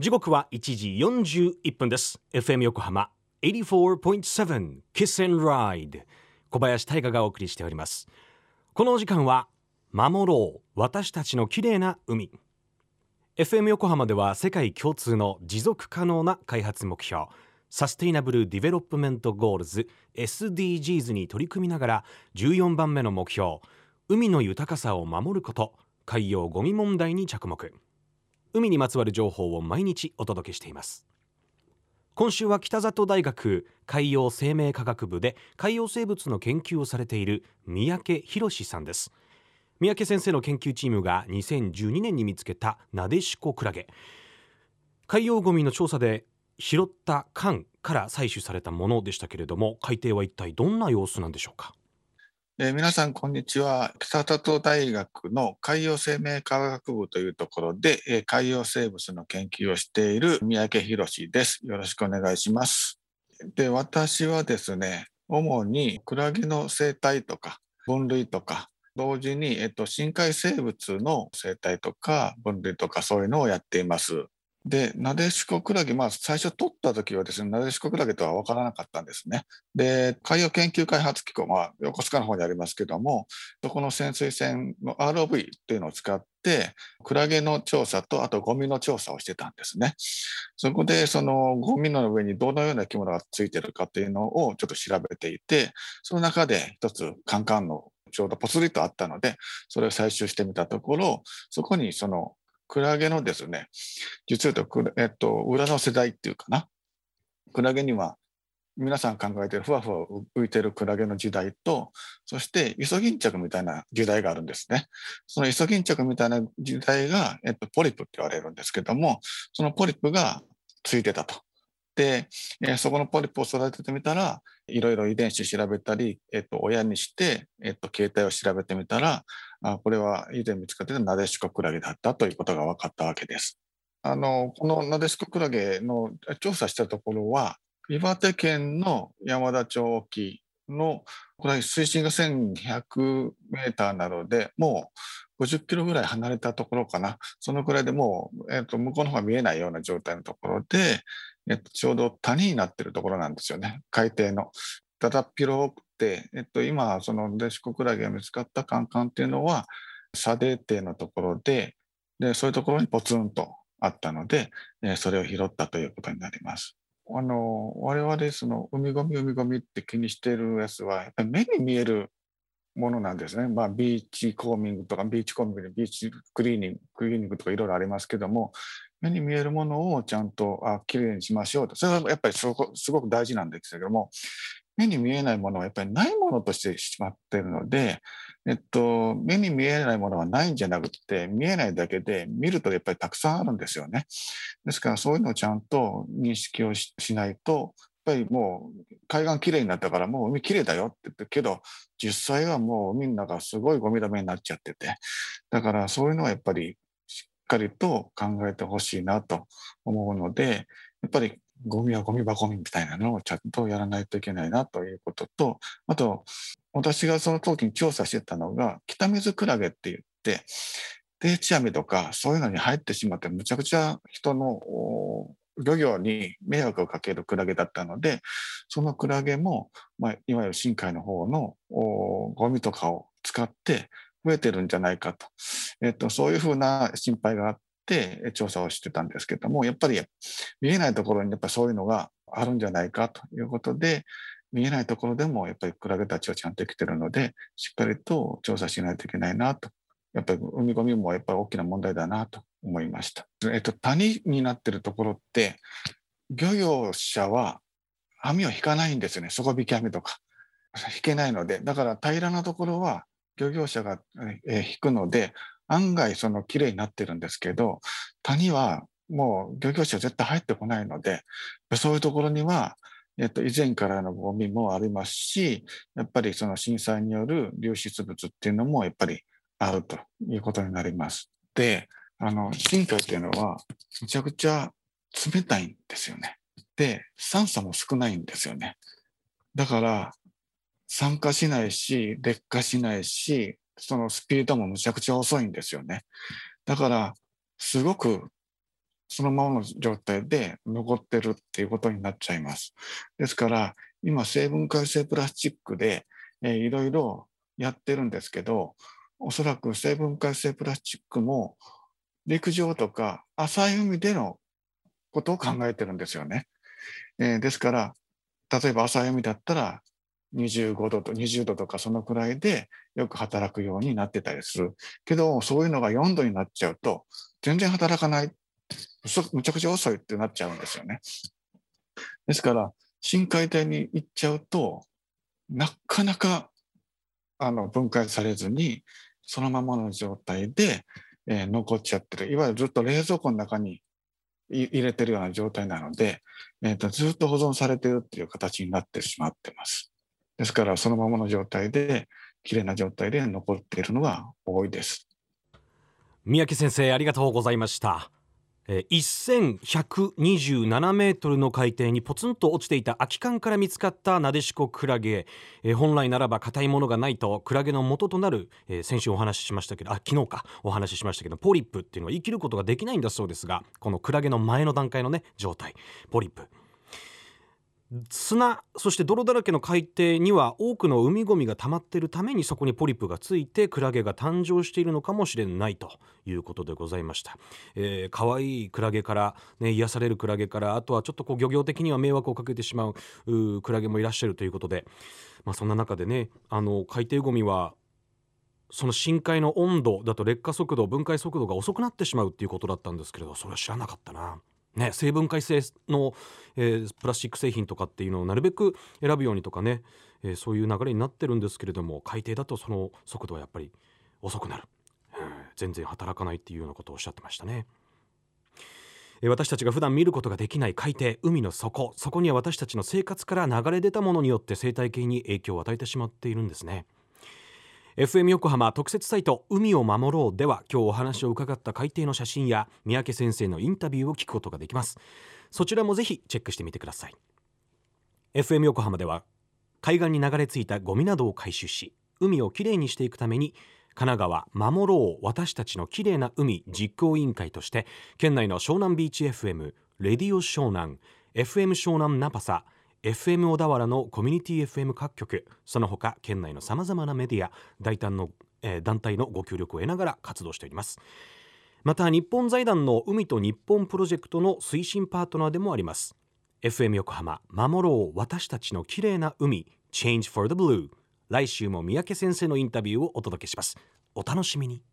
時刻は1時41分です。FM 横浜84.7 Kiss and Ride 小林大賀がお送りしております。このお時間は守ろう私たちの綺麗な海。FM 横浜では世界共通の持続可能な開発目標サステイナブル・ディベロップメント・ゴールズ SDGs に取り組みながら14番目の目標海の豊かさを守ること海洋ゴミ問題に着目。海にまつわる情報を毎日お届けしています。今週は北里大学海洋生命科学部で海洋生物の研究をされている三宅博さんです。三宅先生の研究チームが2012年に見つけたナデシコクラゲ。海洋ゴミの調査で拾った缶から採取されたものでしたけれども海底は一体どんな様子なんでしょうか？えー、皆さん、こんにちは。北里大学の海洋生命科学部というところで、えー、海洋生物の研究をしている三宅博です。よろしくお願いします。で、私はですね、主にクラゲの生態とか分類とか、同時に、えっと、深海生物の生態とか分類とかそういうのをやっています。で、なでしこクラゲ、まあ、最初取った時はですね、なでしこクラゲとは分からなかったんですね。で、海洋研究開発機構は横須賀の方にありますけども、そこの潜水船の ROV っていうのを使って、クラゲの調査と、あとゴミの調査をしてたんですね。そこで、そのゴミの上にどのような生き物がついてるかっていうのをちょっと調べていて、その中で一つカンカンのちょうどぽつりとあったので、それを採集してみたところ、そこにそのクラゲのですね、実は言うと、えっと、裏の世代っていうかな、クラゲには皆さん考えてるふわふわ浮いてるクラゲの時代と、そしてイソギンチャクみたいな時代があるんですね。そのイソギンチャクみたいな時代が、えっと、ポリプって言われるんですけども、そのポリプがついてたと。で、えー、そこのポリプを育ててみたら、いろいろ遺伝子調べたり、えっと、親にして、えっと、形態を調べてみたら、あこれは以前見つかっていたナデシコクラゲだったということが分かったわけです。あのこのナデシコクラゲの調査したところは、岩手県の山田町沖の、これ水深が1200メーターなので、もう50キロぐらい離れたところかな、そのくらいでもう、えーと、向こうの方が見えないような状態のところで、えーと、ちょうど谷になってるところなんですよね、海底の。だだっ広くて、えっと、今、そのデシコクラゲが見つかったカンカンっていうのは、砂泥底のところで、で、そういうところにポツンとあったので、えそれを拾ったということになります。あの、我々、その、海ゴミ、海ゴミって気にしているやつは、やっぱり目に見えるものなんですね。まあ、ビーチコーミングとか、ビーチコーミングでビーチクリーニング、クリーニングとかいろいろありますけども、目に見えるものをちゃんとあきれいにしましょうと。それはやっぱりすごく大事なんですけども、目に見えないものはやっぱりないものとしてしまっているので、えっと、目に見えないものはないんじゃなくて、見えないだけで見るとやっぱりたくさんあるんですよね。ですからそういうのをちゃんと認識をしないと、やっぱりもう海岸きれいになったからもう海きれいだよって言ってけど、実際はもう海の中すごいゴミだめになっちゃってて、だからそういうのはやっぱりしっかりと考えてほしいなと思うので、やっぱりゴミはゴミ箱みたいなのをちゃんとやらないといけないなということと、あと、私がその時に調査してたのが、北水クラゲって言って、定置網とかそういうのに入ってしまって、むちゃくちゃ人の漁業に迷惑をかけるクラゲだったので、そのクラゲも、まあ、いわゆる深海の方のゴミとかを使って増えてるんじゃないかと、えっと、そういうふうな心配があっって調査をしてたんですけども、やっぱり見えないところにやっぱそういうのがあるんじゃないかということで、見えないところでもやっぱりクラゲたちはちゃんと生きてるので、しっかりと調査しないといけないなと。やっぱり海ゴミもやっぱり大きな問題だなと思いました。えっと、谷になってるところって、漁業者は網を引かないんですよね。底引き網とか。引けないので、だから平らなところは漁業者が引くので、案外その綺麗になってるんですけど、谷はもう漁業者絶対入ってこないので、そういうところには、えっと、以前からのゴミもありますし、やっぱりその震災による流出物っていうのもやっぱりあるということになります。で、あの、深海っていうのはめちゃくちゃ冷たいんですよね。で、酸素も少ないんですよね。だから、酸化しないし、劣化しないし、そのスピードもむちゃくちゃ遅いんですよね。だから、すごくそのままの状態で残ってるっていうことになっちゃいます。ですから、今、成分解性プラスチックで、えーいろいろやってるんですけど、おそらく成分解性プラスチックも陸上とか浅い海でのことを考えてるんですよね。えーですから、例えば浅い海だったら25度と20度とかそのくらいでよく働くようになってたりする。けど、そういうのが4度になっちゃうと、全然働かない。むちゃくちゃ遅いってなっちゃうんですよね。ですから、深海底に行っちゃうと、なかなかあの分解されずに、そのままの状態で、えー残っちゃってる。いわゆるずっと冷蔵庫の中に入れてるような状態なので、えーと、ずっと保存されてるっていう形になってしまってます。ですから、そのままの状態で、綺麗な状態で残っているのが多いです。三宅先生ありがとうございました。1127メートルの海底にポツンと落ちていた空き缶から見つかったナデシコクラゲ、本来ならば硬いものがないとクラゲの元となる、先週お話ししましたけどあ昨日かお話ししましたけどポリップっていうのは生きることができないんだそうですがこのクラゲの前の段階のね状態ポリップ砂そして泥だらけの海底には多くの海ゴミが溜まっているためにそこにポリプがついてクラゲが誕生しているのかもしれないということでございました、えー、可愛いいクラゲから、ね、癒されるクラゲからあとはちょっとこう漁業的には迷惑をかけてしまうクラゲもいらっしゃるということで、まあ、そんな中でねあの海底ゴミはその深海の温度だと劣化速度分解速度が遅くなってしまうっていうことだったんですけれどそれは知らなかったな。ね、成分解性の、えープラスチック製品とかっていうのをなるべく選ぶようにとかね、えーそういう流れになってるんですけれども海底だとその速度はやっぱり遅くなる、うん全然働かないっていうようなことをおっしゃってましたね。えー私たちが普段見ることができない海底海の底そこには私たちの生活から流れ出たものによって生態系に影響を与えてしまっているんですね FM 横浜特設サイト海を守ろうでは今日お話を伺った海底の写真や三宅先生のインタビューを聞くことができます。そちらもぜひチェックしてみてください。FM 横浜では海岸に流れ着いたゴミなどを回収し海をきれいにしていくために神奈川守ろう私たちのきれいな海実行委員会として県内の湘南ビーチ FM レディオ湘南 FM 湘南ナパサ FM 小田原のコミュニティ FM 各局その他県内のさまざまなメディア大胆の、えー団体のご協力を得ながら活動しております。また日本財団の海と日本プロジェクトの推進パートナーでもあります。FM 横浜守ろう私たちの綺麗な海 Change for the Blue 来週も三宅先生のインタビューをお届けします。お楽しみに。